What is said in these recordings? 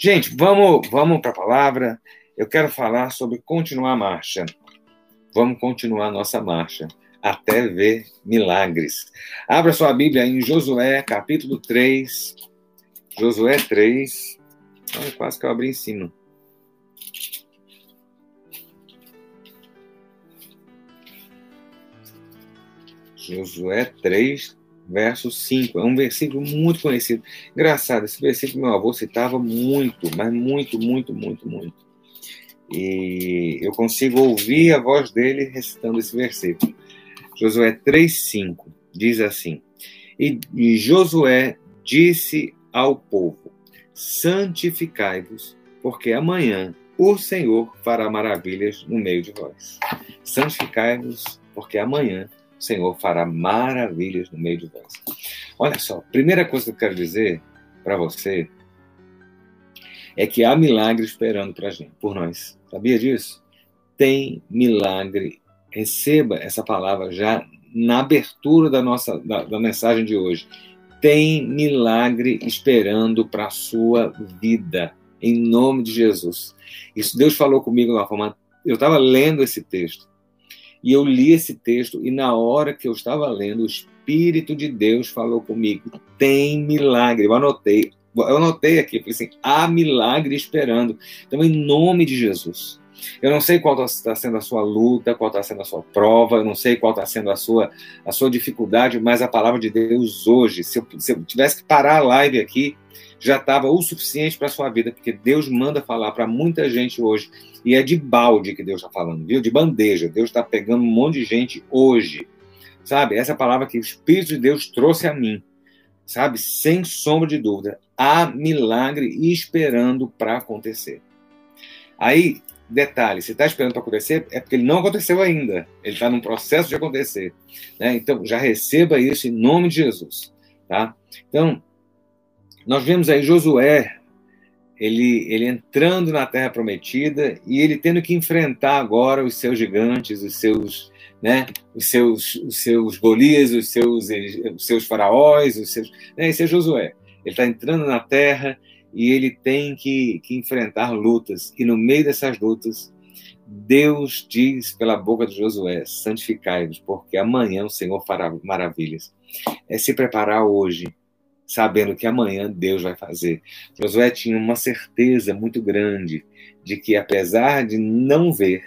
Gente, vamos, vamos para a palavra. Eu quero falar sobre continuar a marcha. Vamos continuar a nossa marcha até ver milagres. Abra sua Bíblia em Josué, capítulo 3. Josué 3. Olha, quase que eu abri em cima. Josué 3, verso 5. É um versículo muito conhecido. Engraçado, esse versículo meu avô citava muito, mas muito, muito, muito, muito. E eu consigo ouvir a voz dele recitando esse versículo. Josué 3,5 diz assim: e, e Josué disse ao povo: Santificai-vos, porque amanhã o Senhor fará maravilhas no meio de vós. Santificai-vos, porque amanhã o Senhor fará maravilhas no meio de vós. Olha só, primeira coisa que eu quero dizer para você é que há milagre esperando para gente, por nós. Sabia disso? Tem milagre. Receba essa palavra já na abertura da nossa da, da mensagem de hoje. Tem milagre esperando para a sua vida, em nome de Jesus. Isso Deus falou comigo de uma forma. Eu estava lendo esse texto e eu li esse texto e na hora que eu estava lendo, o Espírito de Deus falou comigo: tem milagre. Eu anotei, eu anotei aqui, falei assim: há milagre esperando. Então, em nome de Jesus. Eu não sei qual está sendo a sua luta, qual está sendo a sua prova, eu não sei qual está sendo a sua, a sua dificuldade, mas a palavra de Deus hoje, se eu, se eu tivesse que parar a live aqui, já estava o suficiente para a sua vida, porque Deus manda falar para muita gente hoje e é de balde que Deus está falando, viu? De bandeja. Deus está pegando um monte de gente hoje. Sabe? Essa é palavra que o Espírito de Deus trouxe a mim. Sabe? Sem sombra de dúvida. Há milagre esperando para acontecer. Aí, detalhe: se está esperando para acontecer, é porque ele não aconteceu ainda. Ele está num processo de acontecer. Né? Então, já receba isso em nome de Jesus. Tá? Então, nós vemos aí Josué ele, ele entrando na Terra Prometida e ele tendo que enfrentar agora os seus gigantes, os seus, né, os seus, os seus Golias, os seus, os seus faraós, os seus, né, esse é Josué. Ele está entrando na Terra e ele tem que, que enfrentar lutas e no meio dessas lutas Deus diz pela boca de Josué: santificai-vos, porque amanhã o Senhor fará maravilhas. É se preparar hoje sabendo que amanhã Deus vai fazer. Josué tinha uma certeza muito grande de que, apesar de não ver,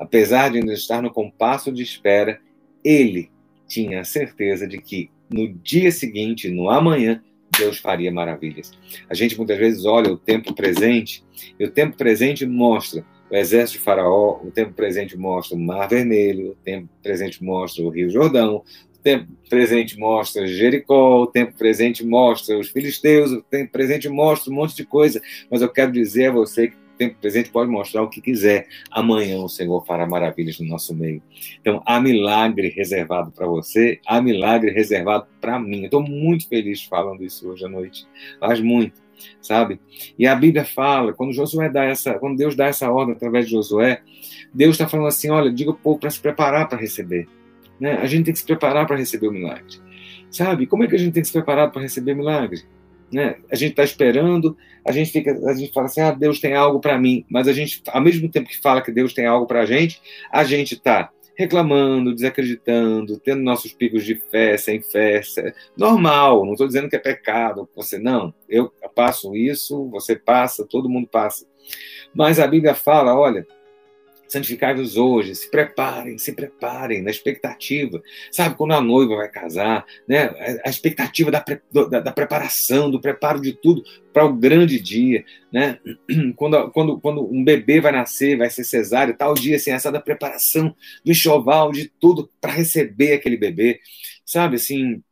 apesar de ainda estar no compasso de espera, ele tinha a certeza de que no dia seguinte, no amanhã, Deus faria maravilhas. A gente muitas vezes olha o tempo presente, e o tempo presente mostra o exército de Faraó, o tempo presente mostra o Mar Vermelho, o tempo presente mostra o Rio Jordão, tempo presente mostra Jericó, o tempo presente mostra os filisteus, o tempo presente mostra um monte de coisa, mas eu quero dizer a você que o tempo presente pode mostrar o que quiser. Amanhã o Senhor fará maravilhas no nosso meio. Então, há milagre reservado para você, há milagre reservado para mim. Estou muito feliz falando isso hoje à noite. Faz muito, sabe? E a Bíblia fala, quando Josué dá essa, quando Deus dá essa ordem através de Josué, Deus está falando assim: olha, diga o povo para se preparar para receber. Né? A gente tem que se preparar para receber o milagre. Sabe? Como é que a gente tem que se preparar para receber o milagre? Né? A gente está esperando, a gente fica, a gente fala assim, ah, Deus tem algo para mim, mas a gente, ao mesmo tempo que fala que Deus tem algo para a gente, a gente está reclamando, desacreditando, tendo nossos picos de fé, sem fé, normal. Não estou dizendo que é pecado, você não. Eu passo isso, você passa, todo mundo passa. Mas a Bíblia fala, olha, santificai-vos hoje, se preparem, se preparem na expectativa. Sabe, quando a noiva vai casar, né, a expectativa da, da, da preparação, do preparo de tudo para o grande dia, né? Quando, quando, quando um bebê vai nascer, vai ser cesárea, tal dia, assim, essa da preparação, do enxoval, de tudo para receber aquele bebê, sabe, assim,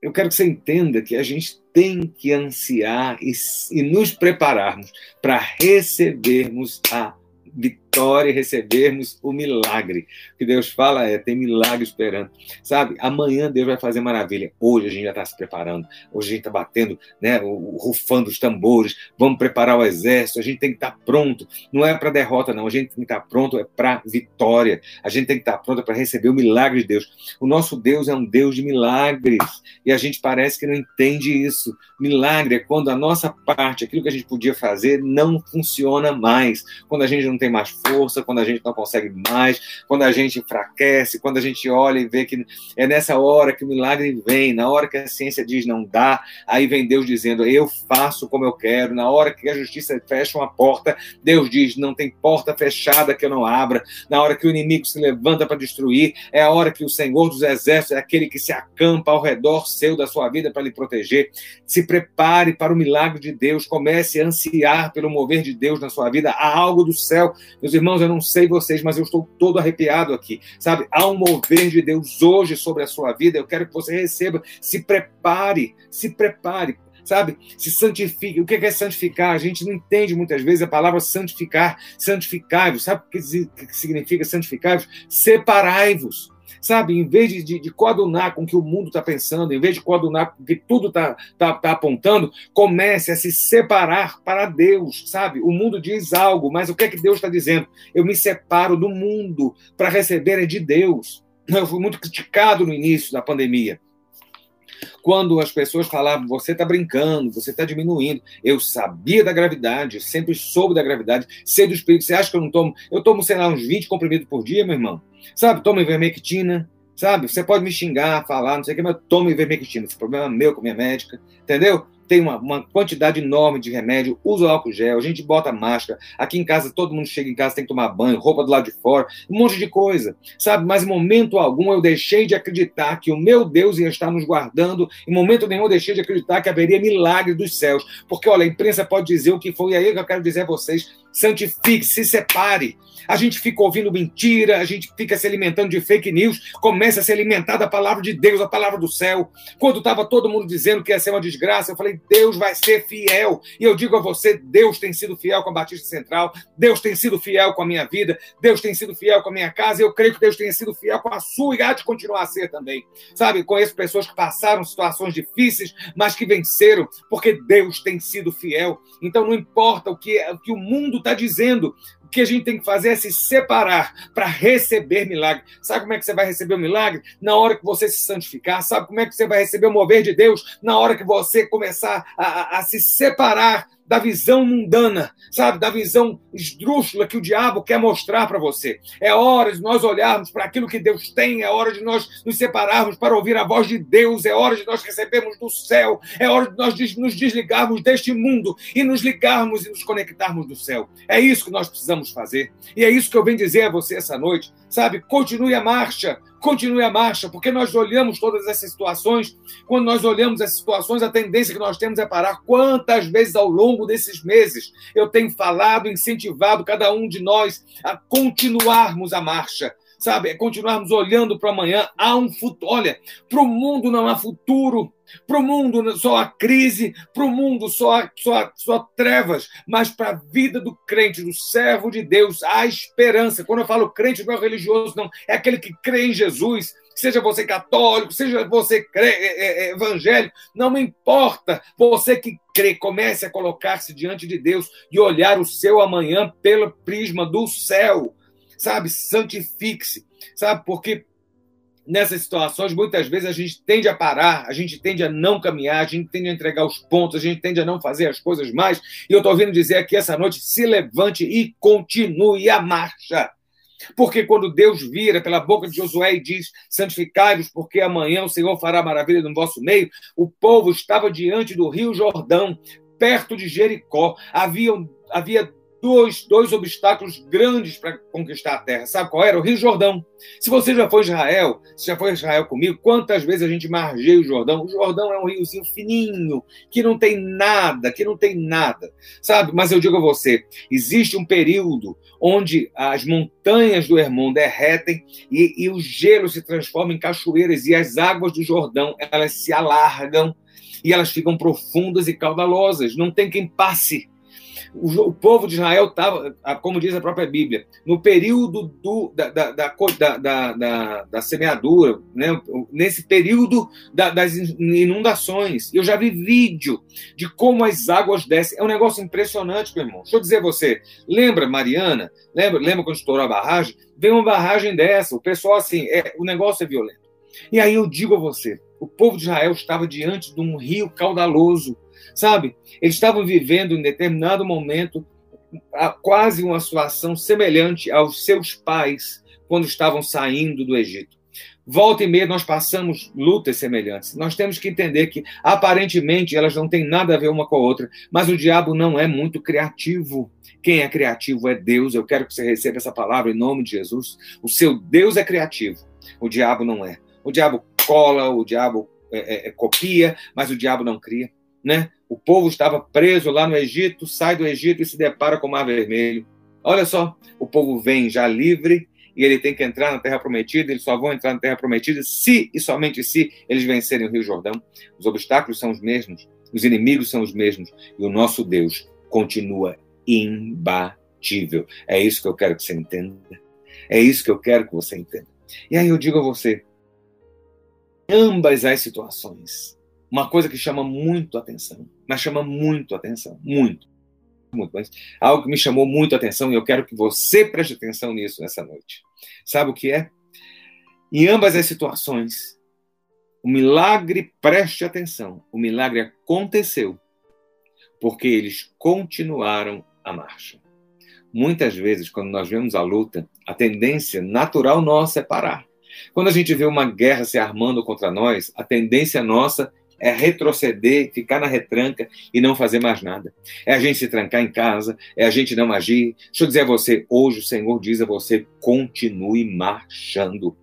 eu quero que você entenda que a gente tem que ansiar e, e nos prepararmos para recebermos a vitória vitória e recebermos o milagre. O que Deus fala é: tem milagre esperando. Sabe? Amanhã Deus vai fazer maravilha. Hoje a gente já está se preparando. Hoje a gente está batendo, né, rufando os tambores. Vamos preparar o exército. A gente tem que estar tá pronto. Não é para derrota, não. A gente tem que estar tá pronto é para vitória. A gente tem que estar tá pronto para receber o milagre de Deus. O nosso Deus é um Deus de milagres. E a gente parece que não entende isso. Milagre é quando a nossa parte, aquilo que a gente podia fazer, não funciona mais. Quando a gente não tem mais força, quando a gente não consegue mais, quando a gente enfraquece, quando a gente olha e vê que é nessa hora que o milagre vem, na hora que a ciência diz não dá, aí vem Deus dizendo eu faço como eu quero. Na hora que a justiça fecha uma porta, Deus diz não tem porta fechada que eu não abra. Na hora que o inimigo se levanta para destruir, é a hora que o Senhor dos Exércitos é aquele que se acampa ao redor seu da sua vida para lhe proteger. Se prepare para o milagre de Deus, comece a ansiar pelo mover de Deus na sua vida. Há algo do céu. Meus irmãos, eu não sei vocês, mas eu estou todo arrepiado aqui. Sabe? Há um mover de Deus hoje sobre a sua vida. Eu quero que você receba. Se prepare, se prepare sabe? Se santifique. O que é santificar? A gente não entende muitas vezes a palavra santificar, santificai-vos. Sabe o que significa santificai-vos? Separai-vos sabe? Em vez de, de, de coadunar com o que o mundo está pensando, em vez de coadunar com o que tudo está tá, tá apontando, comece a se separar para Deus, sabe? O mundo diz algo, mas o que é que Deus está dizendo? Eu me separo do mundo para receber é de Deus. Eu fui muito criticado no início da pandemia. Quando as pessoas falavam, você está brincando, você está diminuindo. Eu sabia da gravidade, sempre soube da gravidade, sei do espírito. Você acha que eu não tomo? Eu tomo, sei lá, uns 20 comprimidos por dia, meu irmão. Sabe, tomo ivermectina, sabe? Você pode me xingar, falar, não sei o que, mas eu tomo ivermectina. Esse problema é meu com minha médica, entendeu? Tem uma, uma, quantidade enorme de remédio, usa álcool gel, a gente bota máscara. Aqui em casa, todo mundo chega em casa, tem que tomar banho, roupa do lado de fora, um monte de coisa, sabe? Mas em momento algum eu deixei de acreditar que o meu Deus ia estar nos guardando, em momento nenhum eu deixei de acreditar que haveria milagre dos céus. Porque, olha, a imprensa pode dizer o que foi, e aí eu quero dizer a vocês: santifique, se separe. A gente fica ouvindo mentira, a gente fica se alimentando de fake news, começa a se alimentar da palavra de Deus, a palavra do céu. Quando estava todo mundo dizendo que ia ser uma desgraça, eu falei, Deus vai ser fiel. E eu digo a você, Deus tem sido fiel com a Batista Central, Deus tem sido fiel com a minha vida, Deus tem sido fiel com a minha casa, e eu creio que Deus tenha sido fiel com a sua e há de continuar a ser também. Sabe, conheço pessoas que passaram situações difíceis, mas que venceram, porque Deus tem sido fiel. Então não importa o que, o que o mundo está dizendo, o que a gente tem que fazer é se separar para receber milagre. Sabe como é que você vai receber o milagre? Na hora que você se santificar. Sabe como é que você vai receber o mover de Deus? Na hora que você começar a, a, a se separar da visão mundana, sabe? Da visão esdrúxula que o diabo quer mostrar para você. É hora de nós olharmos para aquilo que Deus tem, é hora de nós nos separarmos para ouvir a voz de Deus, é hora de nós recebermos do céu, é hora de nós nos desligarmos deste mundo e nos ligarmos e nos conectarmos do céu. É isso que nós precisamos fazer. E é isso que eu venho dizer a você essa noite, sabe? Continue a marcha, continue a marcha, porque nós olhamos todas essas situações, quando nós olhamos essas situações, a tendência que nós temos é parar. Quantas vezes ao longo desses meses eu tenho falado, incentivado cada um de nós a continuarmos a marcha, sabe? É continuarmos olhando para amanhã. Há um futuro. Olha, para o mundo não há futuro. Para o mundo só há crise, para o mundo só só, só trevas, mas para a vida do crente, do servo de Deus, há esperança. Quando eu falo crente, não é religioso, não, é aquele que crê em Jesus, seja você católico, seja você é, é, é evangélico, não me importa. Você que crê, comece a colocar-se diante de Deus e olhar o seu amanhã pelo prisma do céu, sabe? Santifique-se, sabe? Porque nessas situações, muitas vezes a gente tende a parar, a gente tende a não caminhar, a gente tende a entregar os pontos, a gente tende a não fazer as coisas mais. E eu estou ouvindo dizer aqui essa noite: se levante e continue a marcha. Porque quando Deus vira pela boca de Josué e diz: santificai-vos, porque amanhã o Senhor fará maravilha no vosso meio, o povo estava diante do rio Jordão, perto de Jericó. Havia, havia dois, dois obstáculos grandes para conquistar a terra. Sabe qual era? O Rio Jordão. Se você já foi a Israel, se já foi a Israel comigo, quantas vezes a gente margeia o Jordão? O Jordão é um riozinho fininho, que não tem nada, que não tem nada, sabe? Mas eu digo a você, existe um período onde as montanhas do Hermon derretem e, e o gelo se transforma em cachoeiras e as águas do Jordão, elas se alargam e elas ficam profundas e caudalosas. Não tem quem passe O, povo de Israel estava, como diz a própria Bíblia, no período do, da, da, da, da, semeadura, né? nesse período das inundações. Eu já vi vídeo de como as águas descem. É um negócio impressionante, meu irmão. Deixa eu dizer a você. Lembra, Mariana? Lembra, lembra quando estourou a barragem? Vem uma barragem dessa. O pessoal, assim, é, o negócio é violento. E aí eu digo a você: o povo de Israel estava diante de um rio caudaloso Sabe? Eles estavam vivendo em determinado momento quase uma situação semelhante aos seus pais quando estavam saindo do Egito. Volta e meia nós passamos lutas semelhantes. Nós temos que entender que aparentemente elas não têm nada a ver uma com a outra, mas o diabo não é muito criativo. Quem é criativo é Deus. Eu quero que você receba essa palavra em nome de Jesus. O seu Deus é criativo, o diabo não é. O diabo cola, o diabo é, é, é copia, mas o diabo não cria né? O povo estava preso lá no Egito, sai do Egito e se depara com o Mar Vermelho. Olha só, o povo vem já livre e ele tem que entrar na Terra Prometida. Eles só vão entrar na Terra Prometida se e somente se eles vencerem o Rio Jordão. Os obstáculos são os mesmos, os inimigos são os mesmos e o nosso Deus continua imbatível. É isso que eu quero que você entenda. É isso que eu quero que você entenda. E aí eu digo a você, ambas as situações, uma coisa que chama muito atenção, mas chama muito atenção, muito, muito. Mas algo que me chamou muito atenção e eu quero que você preste atenção nisso nessa noite. Sabe o que é? Em ambas as situações, o milagre, preste atenção, o milagre aconteceu porque eles continuaram a marcha. Muitas vezes, quando nós vemos a luta, a tendência natural nossa é parar. Quando a gente vê uma guerra se armando contra nós, a tendência nossa é retroceder, ficar na retranca e não fazer mais nada. É a gente se trancar em casa, é a gente não agir. Deixa eu dizer a você, hoje o Senhor diz a você, continue marchando.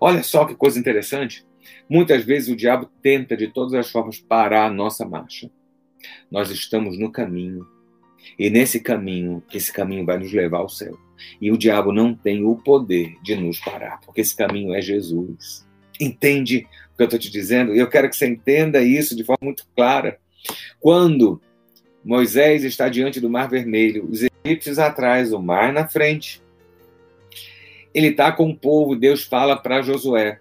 Olha só que coisa interessante. Muitas vezes o diabo tenta de todas as formas parar a nossa marcha. Nós estamos no caminho. E nesse caminho, esse caminho vai nos levar ao céu. E o diabo não tem o poder de nos parar, porque esse caminho é Jesus. Entende que eu estou te dizendo? E eu quero que você entenda isso de forma muito clara. Quando Moisés está diante do Mar Vermelho, os egípcios atrás, o mar na frente, ele está com o povo, Deus fala para Josué: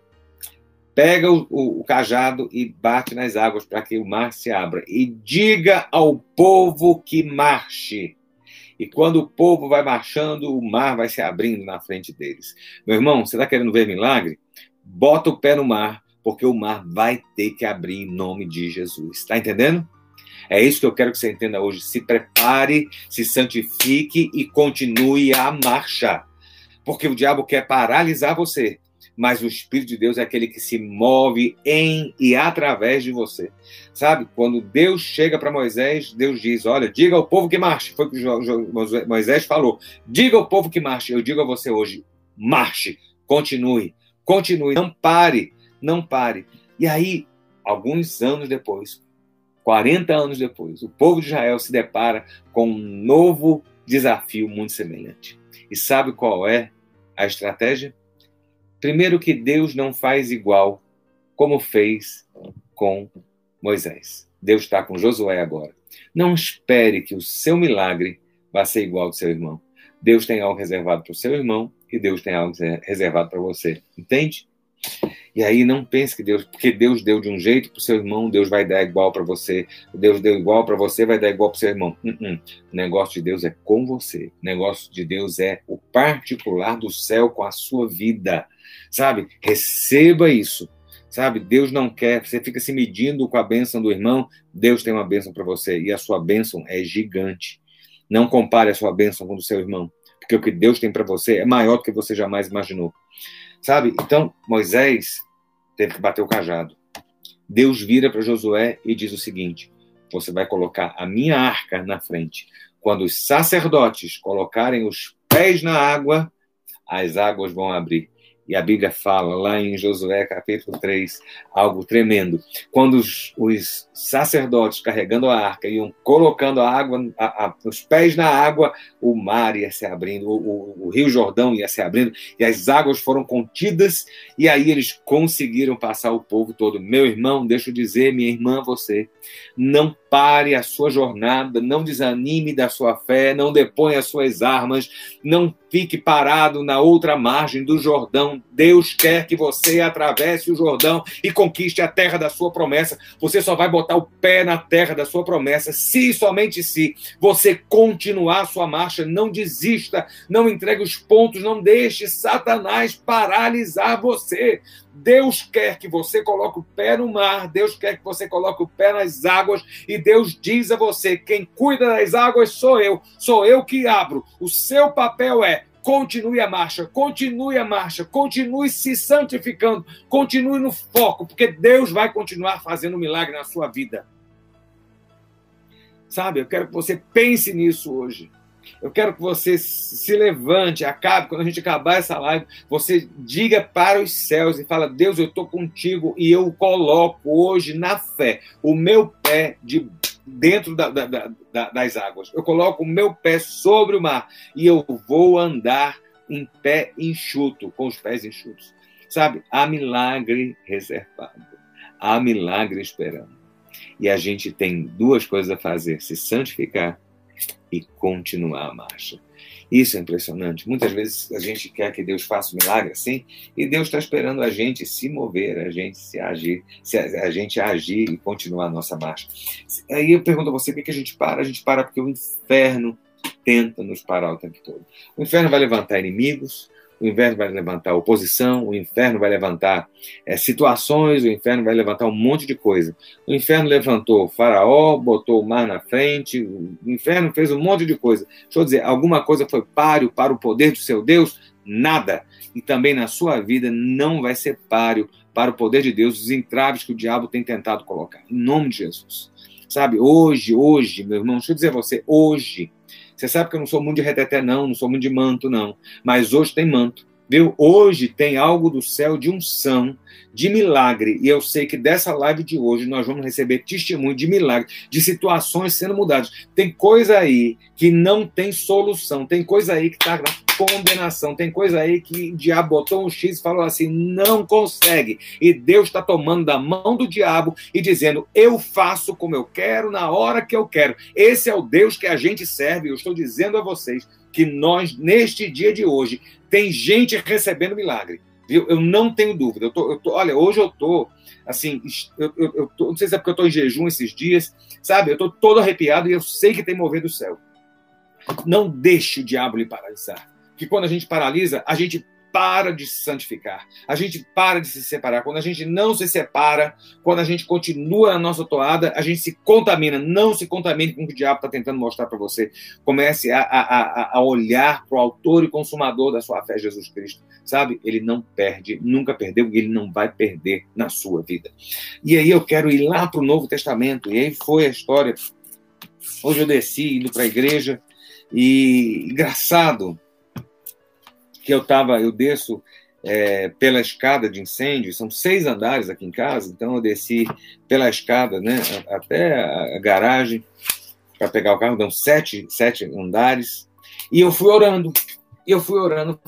pega o, o, o, cajado e bate nas águas para que o mar se abra. E diga ao povo que marche. E quando o povo vai marchando, o mar vai se abrindo na frente deles. Meu irmão, você está querendo ver milagre? bota o pé no mar, porque o mar vai ter que abrir em nome de Jesus. Está entendendo? É isso que eu quero que você entenda hoje. Se prepare, se santifique e continue a marcha. Porque o diabo quer paralisar você, mas o Espírito de Deus é aquele que se move em e através de você. Sabe? Quando Deus chega para Moisés, Deus diz: Olha, diga ao povo que marche. Foi o que Moisés falou. Diga ao povo que marche. Eu digo a você hoje: marche, continue. Continue, não pare, não pare. E aí, alguns anos depois, 40 anos depois, o povo de Israel se depara com um novo desafio muito semelhante. E sabe qual é a estratégia? Primeiro, que Deus não faz igual como fez com Moisés. Deus está com Josué agora. Não espere que o seu milagre vá ser igual ao do seu irmão. Deus tem algo reservado para o seu irmão que Deus tem algo reservado para você. Entende? E aí não pense que Deus, porque Deus deu de um jeito para o seu irmão, Deus vai dar igual para você. Deus deu igual para você, vai dar igual para o seu irmão. Uh -uh. O negócio de Deus é com você. O negócio de Deus é o particular do céu com a sua vida. Sabe? Receba isso. Sabe? Deus não quer, você fica se medindo com a bênção do irmão, Deus tem uma bênção para você e a sua bênção é gigante. Não compare a sua bênção com a do seu irmão porque o que Deus tem para você é maior do que você jamais imaginou. Sabe? Então, Moisés teve que bater o cajado. Deus vira para Josué e diz o seguinte: Você vai colocar a minha arca na frente. Quando os sacerdotes colocarem os pés na água, as águas vão abrir. E a Bíblia fala lá em Josué capítulo 3 algo tremendo. Quando os, os sacerdotes carregando a arca iam colocando a água, a, a, os pés na água, o mar ia se abrindo, o, o, o, rio Jordão ia se abrindo e as águas foram contidas e aí eles conseguiram passar o povo todo. Meu irmão, deixa eu dizer, minha irmã, você, não pare a sua jornada, não desanime da sua fé, não deponha as suas armas, não fique parado na outra margem do Deus quer que você atravesse o Jordão e conquiste a terra da sua promessa. Você só vai botar o pé na terra da sua promessa se somente se você continuar a sua marcha, não desista, não entregue os pontos, não deixe Satanás paralisar você. Deus quer que você coloque o pé no mar, Deus quer que você coloque o pé nas águas, e Deus diz a você: quem cuida das águas sou eu, sou eu que abro. O seu papel é continue a marcha, continue a marcha, continue se santificando, continue no foco, porque Deus vai continuar fazendo um milagre na sua vida. Sabe, eu quero que você pense nisso hoje. Eu quero que você se levante, acabe, quando a gente acabar essa live, você diga para os céus e fala: Deus, eu estou contigo e eu coloco hoje na fé o meu pé de dentro da, da, da, das águas. Eu coloco o meu pé sobre o mar e eu vou andar em pé enxuto, com os pés enxutos. Sabe? Há milagre reservado. Há milagre esperando. E a gente tem duas coisas a fazer: se santificar e continuar a marcha. Isso é impressionante. Muitas vezes a gente quer que Deus faça um milagre assim, e Deus está esperando a gente se mover, a gente se agir, se a, gente agir e continuar a nossa marcha. Aí eu pergunto a você, por que a gente para? A gente para porque o inferno tenta nos parar o tempo todo. O inferno vai levantar inimigos, o inferno vai levantar oposição, o inferno vai levantar é, situações, o inferno vai levantar um monte de coisa. O inferno levantou faraó, botou o mar na frente, o inferno fez um monte de coisa. Deixa eu dizer, alguma coisa foi páreo para o poder do seu Deus? Nada. E também na sua vida não vai ser páreo para o poder de Deus os entraves que o diabo tem tentado colocar. Em nome de Jesus. Sabe, hoje, hoje, meu irmão, deixa eu dizer a você, hoje, você sabe que eu não sou muito de reteté, não, não sou muito de manto, não. Mas hoje tem manto. Viu? Hoje tem algo do céu de unção, de milagre. E eu sei que dessa live de hoje nós vamos receber testemunho de milagre, de situações sendo mudadas. Tem coisa aí que não tem solução, tem coisa aí que está condenação, tem coisa aí que o diabo botou um X e falou assim: não consegue. E Deus está tomando da mão do diabo e dizendo: eu faço como eu quero, na hora que eu quero. Esse é o Deus que a gente serve. Eu estou dizendo a vocês que nós, neste dia de hoje, tem gente recebendo milagre. Viu? Eu não tenho dúvida. Eu tô, eu tô, olha, hoje eu tô assim, eu, eu, eu tô, não sei se é porque eu estou em jejum esses dias, sabe? Eu estou todo arrepiado e eu sei que tem mover do céu. Não deixe o diabo lhe paralisar. Que quando a gente paralisa, a gente para de se santificar, a gente para de se separar. Quando a gente não se separa, quando a gente continua na nossa toada, a gente se contamina. Não se contamine com o que o diabo está tentando mostrar para você. Comece a, a, a olhar para o autor e consumador da sua fé, Jesus Cristo. Sabe? Ele não perde, nunca perdeu e ele não vai perder na sua vida. E aí eu quero ir lá para o Novo Testamento. E aí foi a história. Hoje eu desci indo para a igreja e engraçado que eu tava, eu desço é, pela escada de incêndio, são seis andares aqui em casa, então eu desci pela escada, né, até a garagem para pegar o carro, dão sete, sete andares, e eu fui orando, e eu fui orando,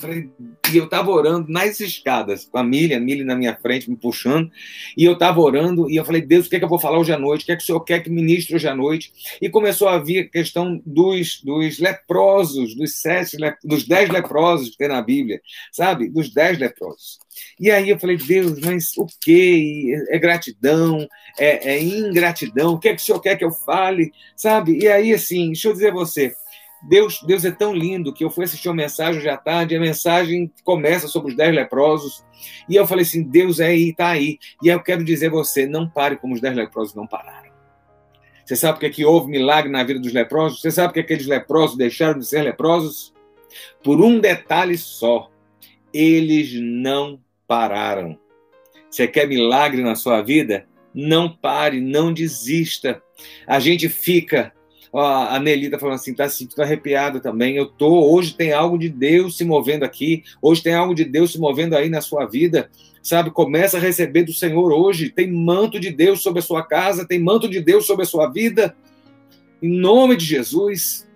e eu estava orando nas escadas, com a Milha, a na minha frente, me puxando, e eu estava orando, e eu falei, Deus, o que, é que eu vou falar hoje à noite? O que é que o Senhor quer que ministre hoje à noite? E começou a vir a questão dos, dos leprosos, dos sete, dos dez leprosos que tem na Bíblia, sabe? Dos dez leprosos. E aí eu falei, Deus, mas o que? É gratidão? É, é ingratidão? O que é que o Senhor quer que eu fale? Sabe? E aí, assim, deixa eu dizer a você, Deus, Deus é tão lindo que eu fui assistir uma mensagem hoje à tarde, a mensagem começa sobre os dez leprosos, e eu falei assim, Deus é aí, está aí. E eu quero dizer a você, não pare como os dez leprosos não pararam. Você sabe porque que houve milagre na vida dos leprosos? Você sabe que aqueles leprosos deixaram de ser leprosos? Por um detalhe só, eles não pararam. Você quer milagre na sua vida? Não pare, não desista. A gente fica a Nelly tá falando assim, tá se sentindo arrepiado também. Eu tô, hoje tem algo de Deus se movendo aqui, hoje tem algo de Deus se movendo aí na sua vida, sabe? Começa a receber do Senhor hoje. Tem manto de Deus sobre a sua casa, tem manto de Deus sobre a sua vida. Em nome de Jesus,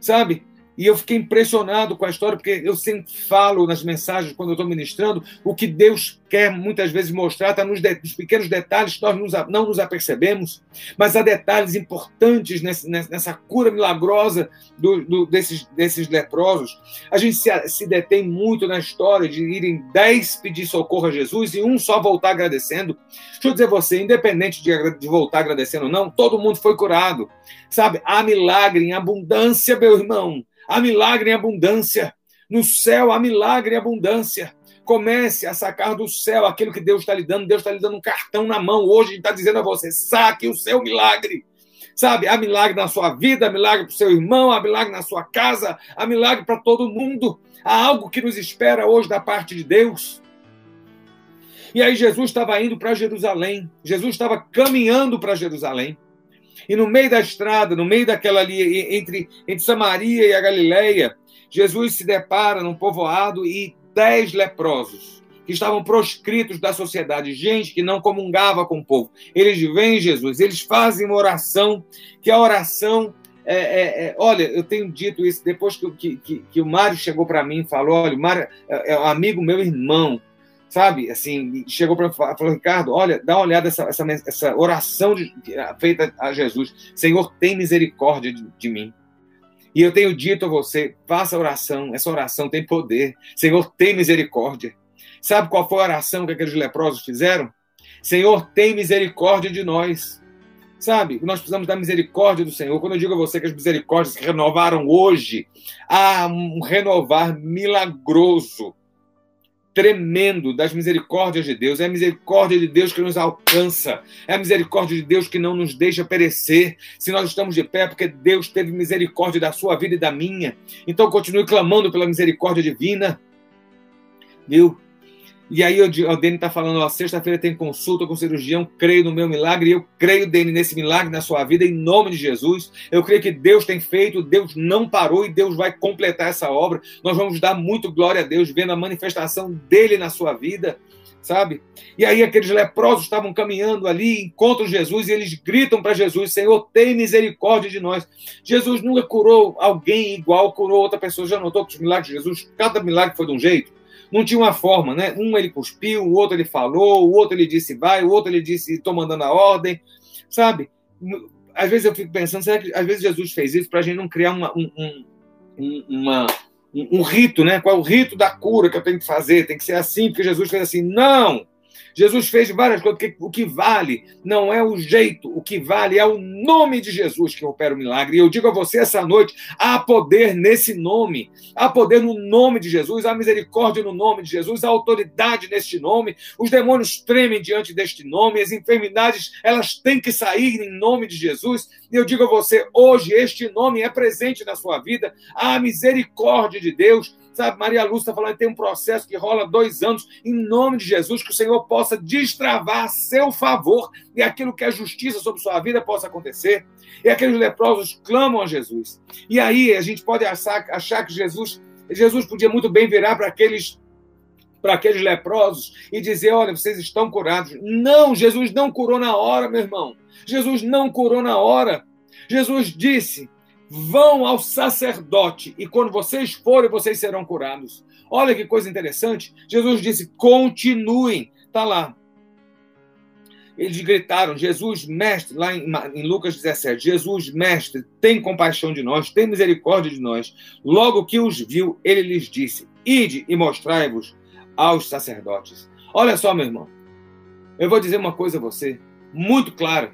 sabe? E eu fiquei impressionado com a história, porque eu sempre falo nas mensagens, quando eu estou ministrando, o que Deus quer muitas vezes mostrar está nos, nos, pequenos detalhes que nós nos, não nos apercebemos, mas há detalhes importantes nessa, nessa cura milagrosa do, do, desses, desses leprosos. A gente se, se detém muito na história de irem dez pedir socorro a Jesus e um só voltar agradecendo. Deixa eu dizer você, independente de, de voltar agradecendo ou não, todo mundo foi curado. Sabe, há milagre em abundância, meu irmão. Há milagre em abundância. No céu há milagre em abundância. Comece a sacar do céu aquilo que Deus está lhe dando. Deus está lhe dando um cartão na mão. Hoje está dizendo a você: saque o seu milagre. Sabe, há milagre na sua vida, há milagre para o seu irmão, há milagre na sua casa, há milagre para todo mundo. Há algo que nos espera hoje da parte de Deus. E aí Jesus estava indo para Jerusalém. Jesus estava caminhando para Jerusalém. E no meio da estrada, no meio daquela ali, entre, entre Samaria e a Galileia, Jesus se depara num povoado e dez leprosos que estavam proscritos da sociedade, gente que não comungava com o povo. Eles vêm Jesus, eles fazem uma oração, que a oração é, é, é, olha, eu tenho dito isso depois que, que, que o Mário chegou para mim e falou: olha, o Mário é, é um amigo meu irmão, sabe? Assim, chegou para falou, Ricardo, olha, dá uma olhada essa, essa, essa oração de, feita a Jesus. Senhor, tem misericórdia de, de, mim. E eu tenho dito a você, faça a oração, essa oração tem poder. Senhor, tem misericórdia. Sabe qual foi a oração que aqueles leprosos fizeram? Senhor, tem misericórdia de nós. Sabe? Nós precisamos da misericórdia do Senhor. Quando eu digo a você que as misericórdias se renovaram hoje, há um renovar milagroso tremendo das misericórdias de Deus. É a misericórdia de Deus que nos alcança. É a misericórdia de Deus que não nos deixa perecer. Se nós estamos de pé, é porque Deus teve misericórdia da sua vida e da minha. Então continue clamando pela misericórdia divina. Viu? E aí o Dene está falando, ó, sexta-feira tem consulta com o cirurgião, creio no meu milagre, e eu creio, Dene, nesse milagre na sua vida, em nome de Jesus. Eu creio que Deus tem feito, Deus não parou e Deus vai completar essa obra. Nós vamos dar muito glória a Deus, vendo a manifestação dele na sua vida, sabe? E aí aqueles leprosos estavam caminhando ali, encontram Jesus e eles gritam para Jesus: Senhor, tem misericórdia de nós. Jesus nunca curou alguém igual curou outra pessoa. Já notou que os milagres de Jesus, cada milagre foi de um jeito? Não tinha uma forma, né? Um ele cuspiu, o outro ele falou, o outro ele disse vai, o outro ele disse estou mandando a ordem, sabe? Às vezes eu fico pensando, será que às vezes Jesus fez isso para a gente não criar uma, um, um, uma, um, um rito, né? Qual é o rito da cura que eu tenho que fazer? Tem que ser assim, porque Jesus fez assim. Não! Jesus fez várias coisas. O que vale não é o jeito, o que vale é o nome de Jesus que opera o milagre. E eu digo a você essa noite: há poder nesse nome, há poder no nome de Jesus, há misericórdia no nome de Jesus, há autoridade neste nome. Os demônios tremem diante deste nome, as enfermidades elas têm que sair em nome de Jesus. E eu digo a você: hoje este nome é presente na sua vida, há misericórdia de Deus Sabe, Maria Lúcia está falando que tem um processo que rola dois anos. Em nome de Jesus, que o Senhor possa destravar a seu favor e aquilo que é justiça sobre sua vida possa acontecer. E aqueles leprosos clamam a Jesus. E aí a gente pode achar, achar que Jesus, Jesus podia muito bem virar para aqueles para aqueles leprosos e dizer: olha, vocês estão curados. Não, Jesus não curou na hora, meu irmão. Jesus não curou na hora. Jesus disse: Vão ao sacerdote e quando vocês forem, vocês serão curados. Olha que coisa interessante. Jesus disse: continuem. Está lá. Eles gritaram: Jesus, mestre, lá em, em, Lucas 17, Jesus, mestre, tem compaixão de nós, tem misericórdia de nós. Logo que os viu, ele lhes disse: Ide e mostrai-vos aos sacerdotes. Olha só, meu irmão. Eu vou dizer uma coisa a você, muito clara.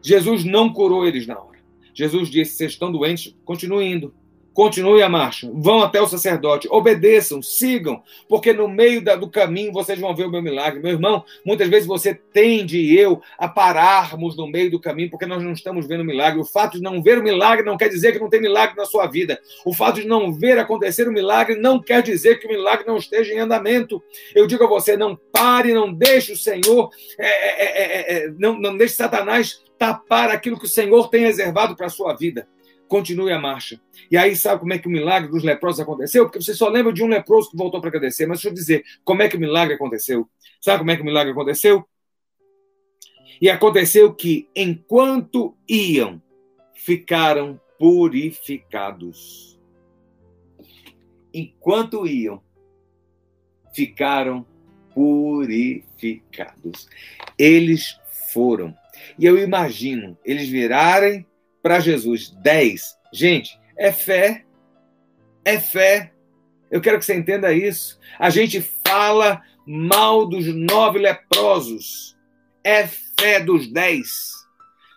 Jesus não curou eles na hora. Jesus disse: vocês estão doentes, continuem indo. Continue a marcha, vão até o sacerdote, obedeçam, sigam, porque no meio da, do caminho vocês vão ver o meu milagre. Meu irmão, muitas vezes você tende e eu a pararmos no meio do caminho porque nós não estamos vendo o milagre. O fato de não ver o milagre não quer dizer que não tem milagre na sua vida. O fato de não ver acontecer o milagre não quer dizer que o milagre não esteja em andamento. Eu digo a você: não pare, não deixe o Senhor, é, é, é, não, não deixe Satanás tapar aquilo que o Senhor tem reservado para a sua vida. Continue a marcha. E aí, sabe como é que o milagre dos leprosos aconteceu? Porque você só lembra de um leproso que voltou para agradecer. Mas deixa eu dizer, como é que o milagre aconteceu? Sabe como é que o milagre aconteceu? E aconteceu que, enquanto iam, ficaram purificados. Enquanto iam, ficaram purificados. Eles foram. E eu imagino eles virarem para Jesus. Dez. Gente, é fé. É fé. Eu quero que você entenda isso. A gente fala mal dos nove leprosos. É fé dos dez.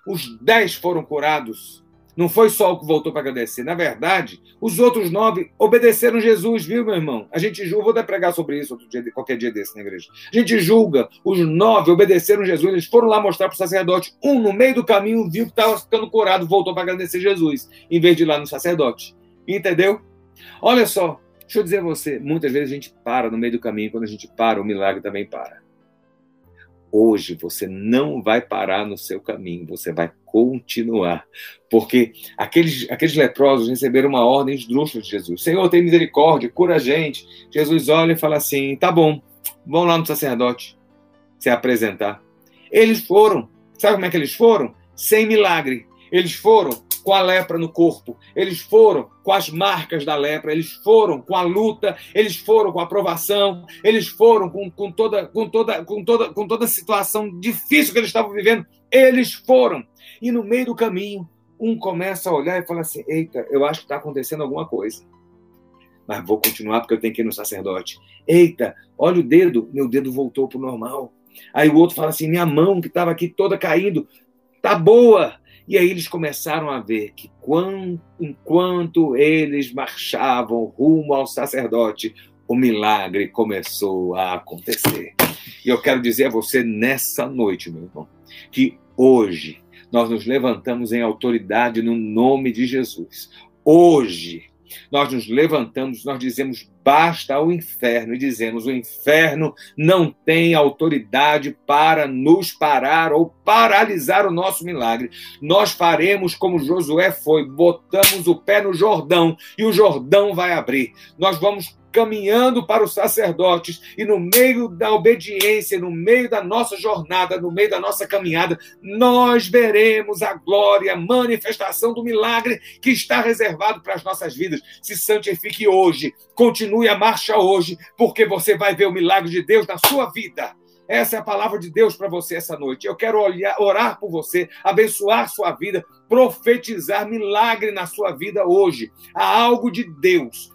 Os dez foram curados. Não foi só o que voltou para agradecer. Na verdade, os outros nove obedeceram Jesus, viu, meu irmão? A gente julga, vou até pregar sobre isso dia, qualquer dia desse na igreja. A gente julga, os nove obedeceram Jesus, eles foram lá mostrar para o sacerdote. Um, no meio do caminho, viu que estava ficando curado, voltou para agradecer Jesus, em vez de ir lá no sacerdote. Entendeu? Olha só, deixa eu dizer a você, muitas vezes a gente para no meio do caminho, quando a gente para, o milagre também para. Hoje você não vai parar no seu caminho, você vai continuar. Porque aqueles, aqueles leprosos receberam uma ordem esdrúxula de Jesus: Senhor, tem misericórdia, cura a gente. Jesus olha e fala assim: tá bom, vão lá no sacerdote se apresentar. Eles foram. Sabe como é que eles foram? Sem milagre. Eles foram com a lepra no corpo, eles foram com as marcas da lepra, eles foram com a luta, eles foram com a provação, eles foram com, com, toda, com, toda, com, toda, com toda a situação difícil que eles estavam vivendo, eles foram. E no meio do caminho, um começa a olhar e fala assim: Eita, eu acho que está acontecendo alguma coisa. Mas vou continuar porque eu tenho que ir no sacerdote. Eita, olha o dedo, meu dedo voltou para o normal. Aí o outro fala assim: minha mão que estava aqui toda caindo, tá boa. E aí eles começaram a ver que enquanto eles marchavam rumo ao sacerdote, o milagre começou a acontecer. E eu quero dizer a você nessa noite, meu irmão, que hoje nós nos levantamos em autoridade no nome de Jesus. Hoje nós nos levantamos, nós dizemos basta ao inferno e dizemos: o inferno não tem autoridade para nos parar ou paralisar o nosso milagre. Nós faremos como Josué foi, botamos o pé no Jordão e o Jordão vai abrir. Nós vamos caminhando para os sacerdotes e no meio da obediência, no meio da nossa jornada, no meio da nossa caminhada, nós veremos a glória, a manifestação do milagre que está reservado para as nossas vidas. Se santifique hoje, continue a marcha hoje, porque você vai ver o milagre de Deus na sua vida. Essa é a palavra de Deus para você essa noite. Eu quero olhar, orar por você, abençoar sua vida, profetizar milagre na sua vida hoje. Há algo de Deus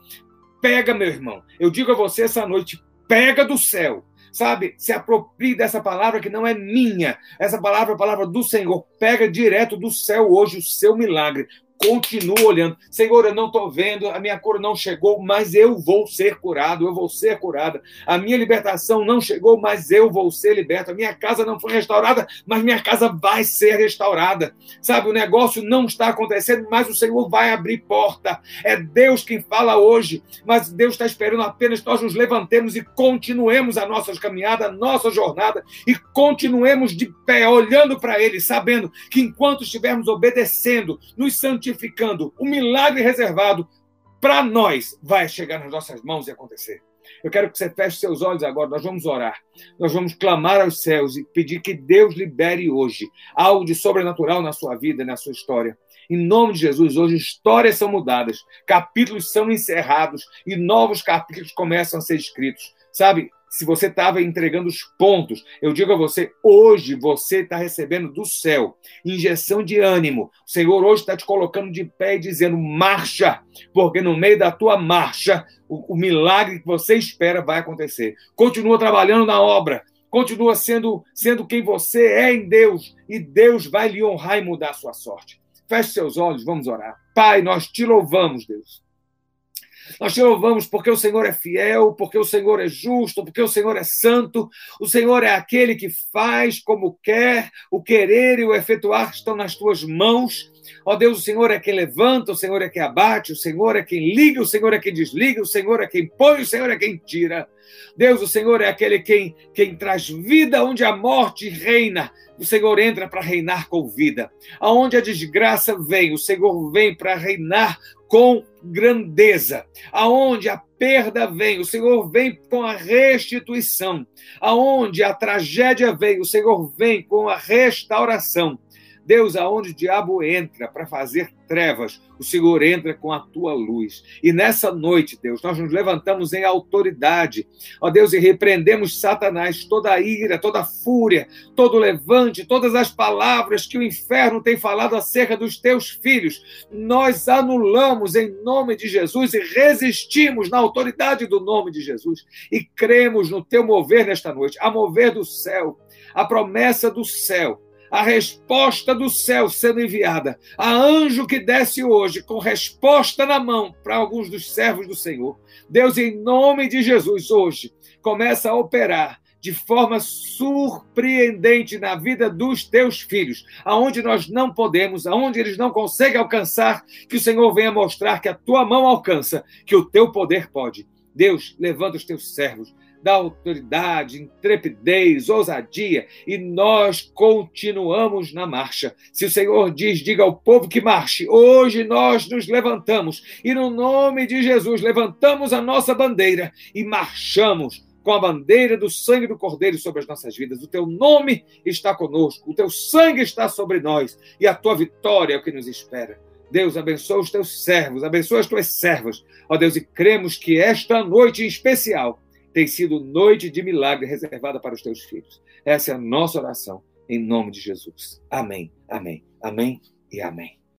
Pega, meu irmão. Eu digo a você essa noite: pega do céu. Sabe? Se aproprie dessa palavra que não é minha. Essa palavra é a palavra do Senhor. Pega direto do céu hoje o seu milagre continuo olhando. Senhor, eu não estou vendo, a minha cura não chegou, mas eu vou ser curado, eu vou ser curada. A minha libertação não chegou, mas eu vou ser liberto. A minha casa não foi restaurada, mas minha casa vai ser restaurada. Sabe, o negócio não está acontecendo, mas o Senhor vai abrir porta. É Deus quem fala hoje, mas Deus está esperando apenas nós nos levantemos e continuemos a nossa caminhada, a nossa jornada e continuemos de pé, olhando para Ele, sabendo que enquanto estivermos obedecendo, nos santificando, santificando, o milagre reservado para nós vai chegar nas nossas mãos e acontecer. Eu quero que você feche seus olhos agora, nós vamos orar. Nós vamos clamar aos céus e pedir que Deus libere hoje algo de sobrenatural na sua vida, na sua história. Em nome de Jesus, hoje histórias são mudadas, capítulos são encerrados e novos capítulos começam a ser escritos. Sabe, se você estava entregando os pontos, eu digo a você, hoje você está recebendo do céu injeção de ânimo. O Senhor hoje está te colocando de pé e dizendo: marcha, porque no meio da tua marcha, o, o milagre que você espera vai acontecer. Continua trabalhando na obra, continua sendo, sendo quem você é em Deus, e Deus vai lhe honrar e mudar a sua sorte. Feche seus olhos, vamos orar. Pai, nós te louvamos, Deus nós te louvamos porque o Senhor é fiel, porque o Senhor é justo, porque o Senhor é santo. O Senhor é aquele que faz como quer, o querer e o efetuar estão nas tuas mãos. Ó Deus, o Senhor é quem levanta, o Senhor é quem abate, o Senhor é quem liga, o Senhor é quem desliga, o Senhor é quem põe, o Senhor é quem tira. Deus, o Senhor é aquele quem, quem traz vida onde a morte reina. O Senhor entra para reinar com vida. Aonde a desgraça vem, o Senhor vem para reinar com grandeza. Aonde a perda vem, o Senhor vem com a restituição. Aonde a tragédia vem, o Senhor vem com a restauração. Deus, aonde o diabo entra para fazer trevas, o Senhor entra com a tua luz. E nessa noite, Deus, nós nos levantamos em autoridade, ó Deus, e repreendemos Satanás, toda a ira, toda a fúria, todo levante, todas as palavras que o inferno tem falado acerca dos teus filhos. Nós anulamos em nome de Jesus e resistimos na autoridade do nome de Jesus e cremos no teu mover nesta noite, a mover do céu, a promessa do céu a resposta do céu sendo enviada, a anjo que desce hoje com resposta na mão para alguns dos servos do Senhor. Deus, em nome de Jesus, hoje, começa a operar de forma surpreendente na vida dos teus filhos, aonde nós não podemos, aonde eles não conseguem alcançar, que o Senhor venha mostrar que a tua mão alcança, que o teu poder pode. Deus, levanta os teus servos, da autoridade, intrepidez, ousadia, e nós continuamos na marcha. Se o Senhor diz, diga ao povo que marche, hoje nós nos levantamos e, no nome de Jesus, levantamos a nossa bandeira e marchamos com a bandeira do sangue do Cordeiro sobre as nossas vidas. O teu nome está conosco, o teu sangue está sobre nós e a tua vitória é o que nos espera. Deus, abençoa os teus servos, abençoa as tuas servas. Ó Deus, e cremos que esta noite em especial tem sido noite de milagre reservada para os teus filhos. Essa é a nossa oração, em nome de Jesus. Amém, amém, amém e amém.